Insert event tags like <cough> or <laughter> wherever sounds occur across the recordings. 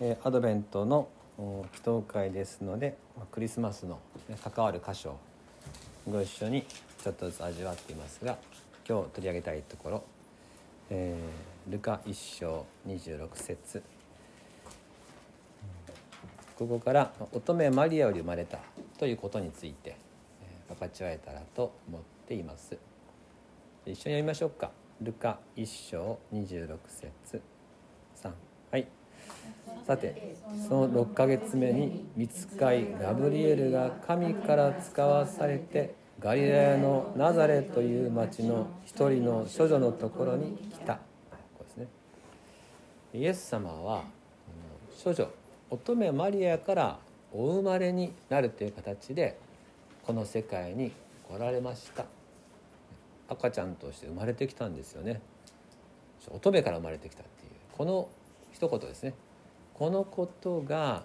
えアドベントの祈祷会ですのでクリスマスの、関わる箇所をご一緒にちょっとずつ味わっていますが今日取り上げたいところ、えールカ一章26節。ここから「乙女マリアより生まれた」ということについて、分かち合えたらと思っています。一緒に読みましょうか。ルカ一章26節。3はい。さてその6ヶ月目に御使いガブリエルが神から使わされてガリラヤのナザレという町の一人の処女のところに来た。こうですね。イエス様はあの処女乙女マリアからお生まれになるという形でこの世界に来られました。赤ちゃんとして生まれてきたんですよね。乙女から生まれてきたっていうこの一言ですね。このことが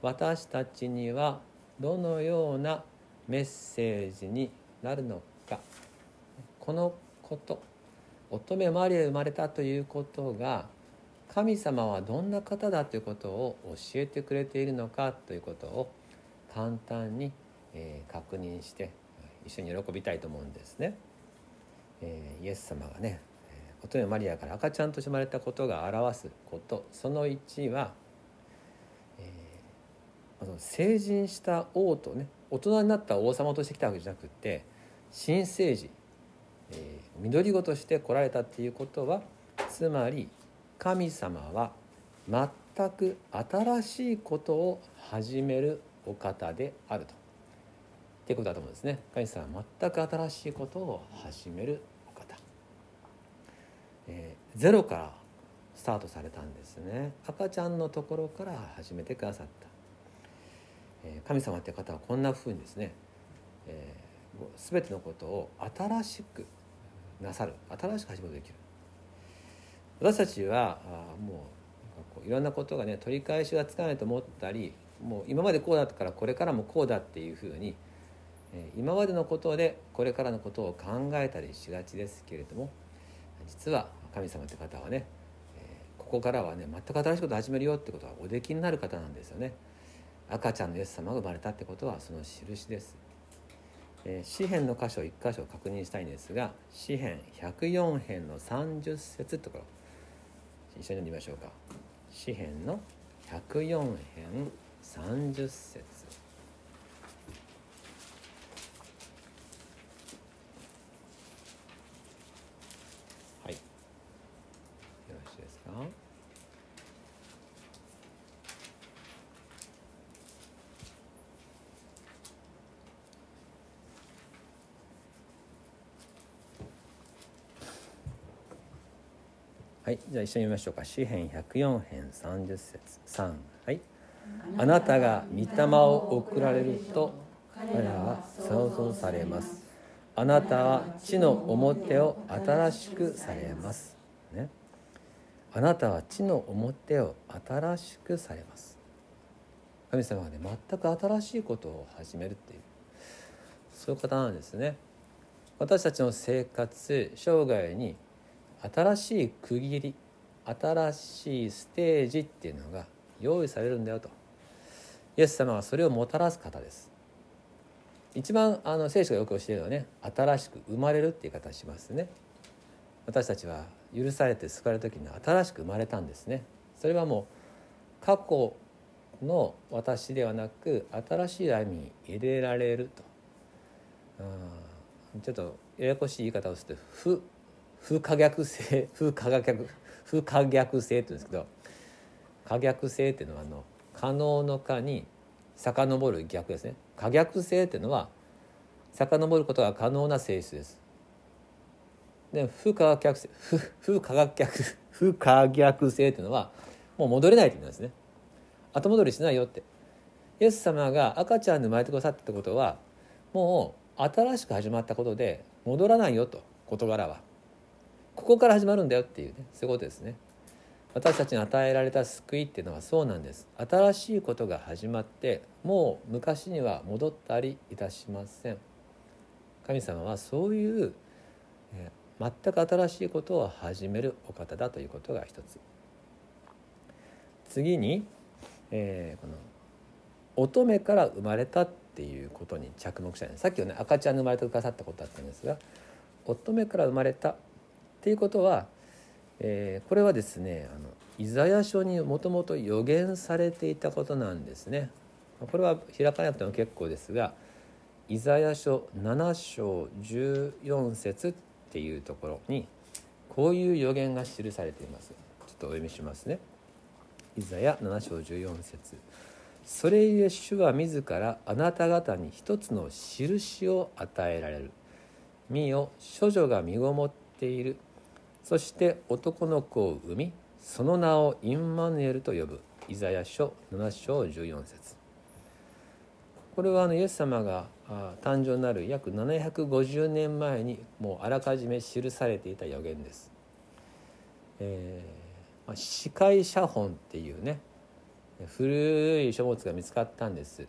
私たちにはどのようなメッセージになるのかこのこと乙女マリア生まれたということが神様はどんな方だということを教えてくれているのかということを簡単に、え確認して一緒に喜びたいと思うんですね。えイエス様がねえー乙女マリアから赤ちゃんとして生まれたことが表すことその1は、えーまず成人した王とね大人になった王様として来たわけじゃなくって新生児、えー緑子として来られたっていうことはつまり神様は全く新しいことを始めるお方であると。っていうことだと思うんですね。神様は全く新しいことを始める。えーゼロからスタートされたんですね。赤ちゃんのところから始めてくださった。えー神様って方はこんなふうにですね、えー、全てのことを新しくなさる新しく始めるできる。私たちはあもうこういろんなことがね取り返しがつかないと思ったりもう今までこうだったからこれからもこうだっていうふうに、今までのことでこれからのことを考えたりしがちですけれども実は神様って方はね、えーここからはね全く新しいことを始めるよってことはおできになる方なんですよね。赤ちゃんのイエス様が生まれたってことはその印です、えー詩編の箇所1箇所を確認したいんですが詩編104編の30節ってところ。一緒に読みましょうか。詩編の104編30節はいよろしいですかはい、じゃあ一緒に読みましょうか。詩編104編30節3はい。あなたが御霊を送られると彼らは想像されます。あなたは地の表を新しくされます。ね。あなたは地の表を新しくされます。神様はね全く新しいことを始めるっていうそういう方なんですね。私たちの生活生涯に新しい区切り新しいステージっていうのが用意されるんだよと。イエス様はそれをもたらす方です。一番あの聖書がよく教えるのはね新しく生まれるっていう言い方しますね。私たちは許されて救われた時に新しく生まれたんですね。それはもう過去の私ではなく新しい歩みに入れられると。ちょっとややこしい言い方をすると不不可逆性不可逆不可逆性って言うんですけど可逆性っていうのはあの可能の可に遡る逆ですね。可逆性っていうのは遡ることが可能な性質です。で不可逆性不不可逆不可逆性っていうのはもう戻れないって言うんですね。後戻りしないよって。イエス様が赤ちゃんで生まれてくださったってことはもう新しく始まったことで戻らないよと事柄は。ここから始まるんだよっていうねそういうことですね。私たちに与えられた救いっていうのはそうなんです。新しいことが始まってもう昔には戻ったりいたしません。神様はそういう、えー全く新しいことを始めるお方だということが一つ。次にえー、この乙女から生まれたっていうことに着目したい。さっきはね赤ちゃんに生まれてくださったことだったんですが乙女から生まれたっていうことは、えー、これはですねあのイザヤ書にもともと予言されていたことなんですね。これは開かなくても結構ですがイザヤ書7章14節っていうところにこういう予言が記されています。ちょっとお読みしますね。イザヤ7章14節それゆえ主は自らあなた方に一つの印を与えられる。見よ処女が身ごもっている。そして男の子を産みその名をインマヌエルと呼ぶ。イザヤ書7章14節。これはあのイエス様が誕生になる約750年前にもうあらかじめ記されていた予言です。えーまあ、司会写本っていうね古い書物が見つかったんです。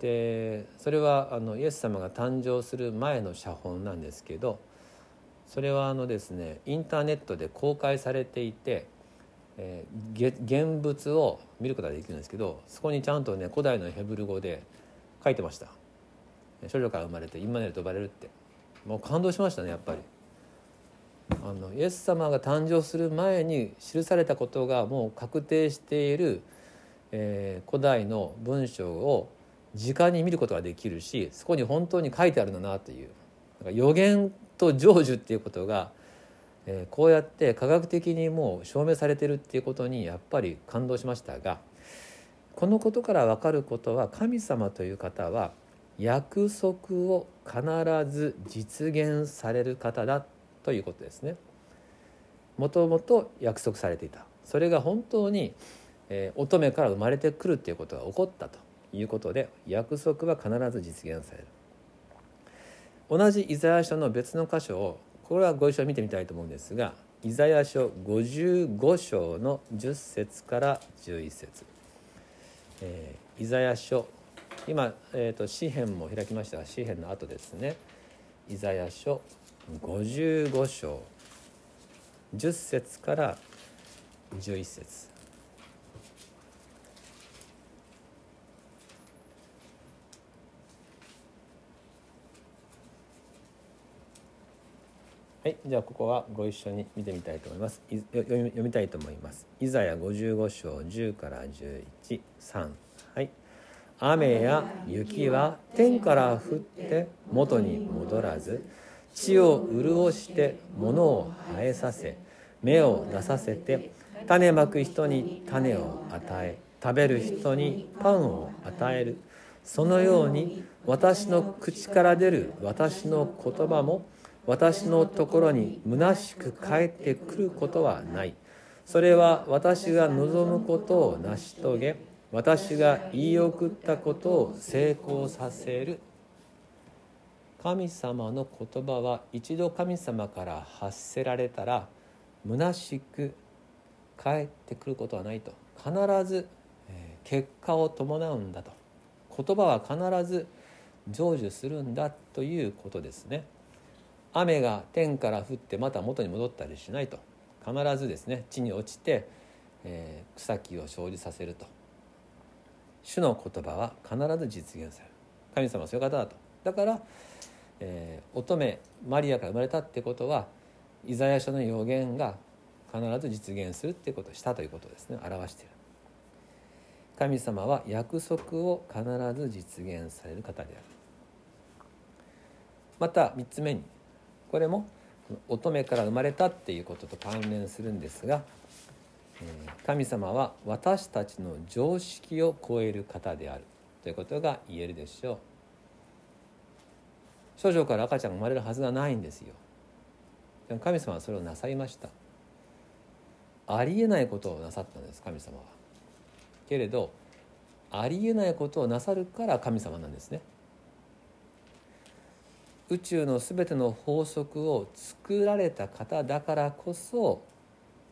でそれはあのイエス様が誕生する前の写本なんですけどそれはあのですねインターネットで公開されていて、えー、現物を見ることができるんですけどそこにちゃんとね古代のヘブル語で書いてました。少女から生まれてインマネルと呼ばれるって。もう感動しましたねやっぱり。あのイエス様が誕生する前に記されたことがもう確定している、えー、古代の文章を直に見ることができるしそこに本当に書いてあるんだなという。予言と成就っていうことが、えー、こうやって科学的にもう証明されてるっていうことにやっぱり感動しましたがこのことから分かることは神様という方は約束を必ず実現される方だということですね。もともと約束されていたそれが本当に、えー、乙女から生まれてくるっていうことが起こったということで約束は必ず実現される。同じイザヤ書の別の箇所をこれはご一緒に見てみたいと思うんですがイザヤ書55章の10節から11節、えー、イザヤ書今、えーと、詩篇も開きましたが詩篇の後ですね。イザヤ書55章10節から11節。はい、じゃあここはご一緒に見てみたいと思います。読みたいと思います。イザヤ55章10から11、3。はい。雨や雪は天から降って元に戻らず、地を潤して物を生えさせ、芽を出させて、種まく人に種を与え、食べる人にパンを与える。そのように私の口から出る私の言葉も私のところに虚しく帰ってくることはない。それは私が望むことを成し遂げ私が言い送ったことを成功させる。神様の言葉は一度神様から発せられたら虚しく帰ってくることはないと。必ず結果を伴うんだと。言葉は必ず成就するんだということですね。雨が天から降ってまた元に戻ったりしないと。必ずですね地に落ちて、えー、草木を生じさせると。主の言葉は必ず実現される。神様はそういう方だと。だから、えー、乙女マリアから生まれたってことはイザヤ書の予言が必ず実現するってことをしたということですね。表している。神様は約束を必ず実現される方である。また3つ目にこれも乙女から生まれたっていうことと関連するんですが神様は私たちの常識を超える方である。ということが言えるでしょう。少女から赤ちゃんが生まれるはずがないんですよ。でも神様はそれをなさいました。ありえないことをなさったんです神様は。けれどありえないことをなさるから神様なんですね。宇宙の全ての法則を作られた方だからこそ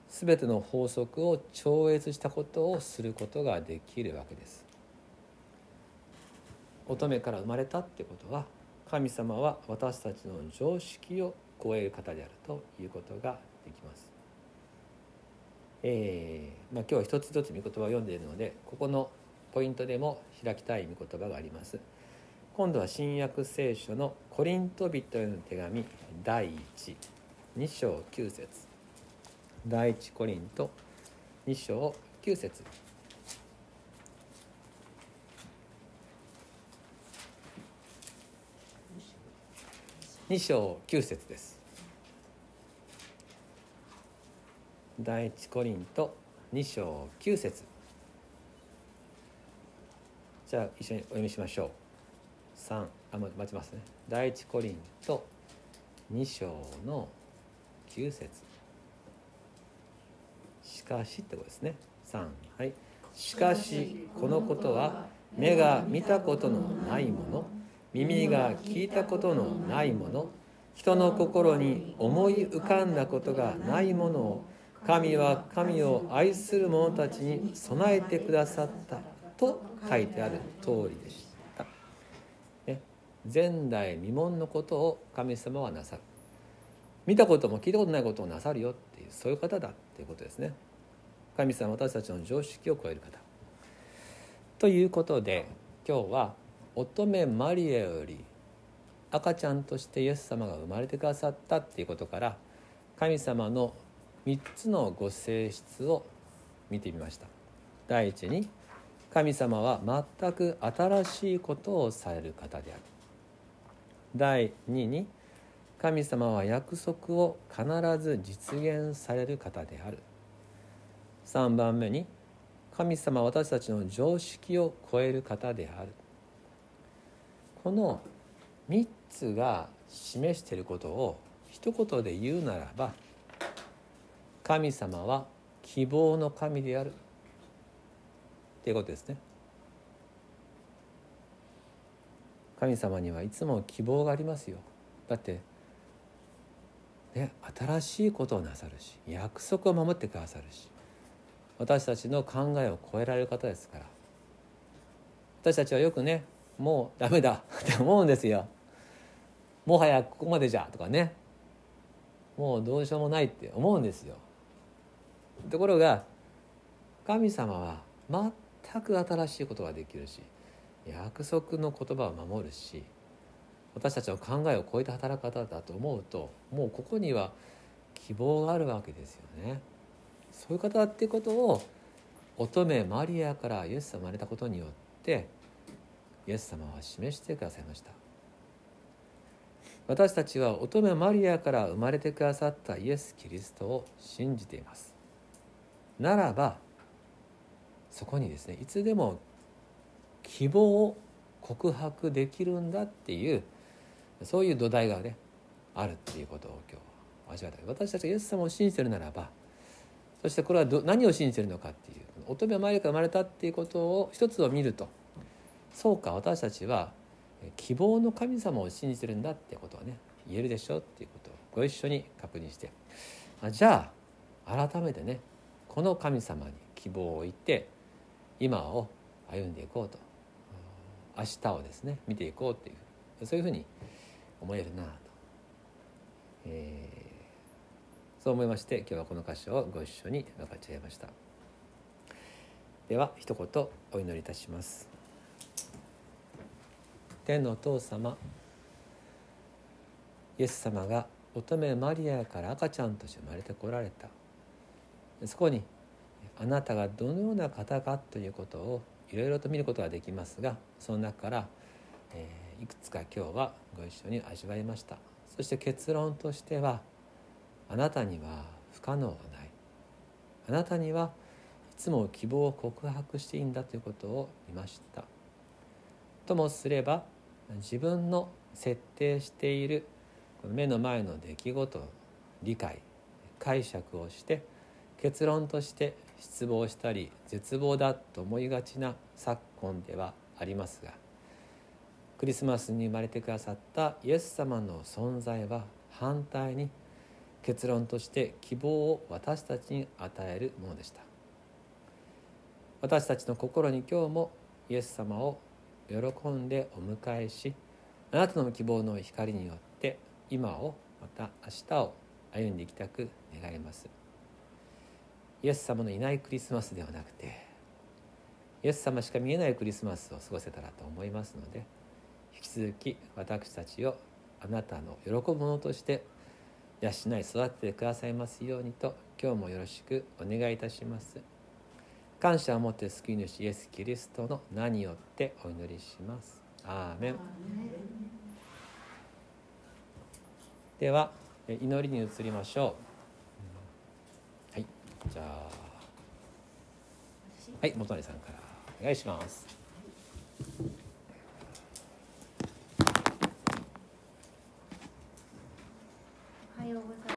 全ての法則を超越したことをすることができるわけです。乙女から生まれたってことは神様は私たちの常識を超える方であるということができます。えーまあ、今日は一つ一つ御言葉を読んでいるのでここのポイントでも開きたい御言葉があります今度は新約聖書のコリント人への手紙第12章9節。第一コリント2章9節。2章9節です。第一コリント2章9節。じゃあ一緒にお読みしましょう。3あ待ちますね。第一コリント2章の9節。しかしってことですね。3はい。しかしこのことは目が見たことのないもの。耳が聞いたことのないもの。人の心に思い浮かんだことがないものを。神は神を愛する者たちに備えてくださったと書いてある通りでした、前代未聞のことを神様はなさる。見たことも聞いたことないことをなさるよっていうそういう方だっていうことですね。神様私たちの常識を超える方。ということで今日は乙女マリアより赤ちゃんとしてイエス様が生まれてくださったっていうことから神様の3つのご性質を見てみました。第一に神様は全く新しいことをされる方である。第2に神様は約束を必ず実現される方である。3番目に神様は私たちの常識を超える方である。この3つが示していることを一言で言うならば神様は希望の神である。っていうことですね。神様にはいつも希望がありますよ。だってね新しいことをなさるし約束を守ってくださるし私たちの考えを超えられる方ですから。私たちはよくねもうダメだ <laughs> って思うんですよ。もはやここまでじゃとかね。もうどうしようもないって思うんですよ。ところが神様は全く新しいことができるし約束の言葉を守るし私たちの考えを超えた働き方だと思うともうここには希望があるわけですよね。そういう方だっていうことを乙女マリアからイエス様生まれたことによってイエス様は示してくださいました私たちは乙女マリアから生まれてくださったイエス・キリストを信じていますならばそこにですねいつでも希望を告白できるんだっていうそういう土台がねあるっていうことを今日味わった私たちがイエス様を信じてるならばそしてこれはど何を信じてるのかっていう乙女はマリアから生まれたっていうことを一つを見るとそうか私たちは希望の神様を信じてるんだってことはね言えるでしょっていうことをご一緒に確認して。あじゃあ改めてねこの神様に希望を置いて今を歩んでいこうと。明日をですね見ていこうっていうそういうふうに思えるなと、えー、そう思いまして今日はこの箇所をご一緒に分かち合いました。では一言お祈りいたします。天のお父様イエス様が乙女マリアから赤ちゃんとして生まれてこられた。そこにあなたがどのような方かということをいろいろと見ることができますがその中から、えー、いくつか今日はご一緒に味わいました。そして結論としてはあなたには不可能はない。あなたにはいつも希望を告白していいんだということを見ました。ともすれば自分の設定しているこの目の前の出来事理解解釈をして結論として失望したり絶望だと思いがちな昨今ではありますがクリスマスに生まれてくださったイエス様の存在は反対に結論として希望を私たちに与えるものでした。私たちの心に今日もイエス様を喜んでお迎えしあなたの希望の光によって今をまた明日を歩んでいきたく願います。イエス様のいないクリスマスではなくてイエス様しか見えないクリスマスを過ごせたらと思いますので引き続き私たちをあなたの喜ぶものとして養い育ててくださいますようにと今日もよろしくお願いいたします。感謝を持って救い主イエス・キリストの名によってお祈りします。アーメン。では祈りに移りましょう。はいじゃあはい元根さんからお願いします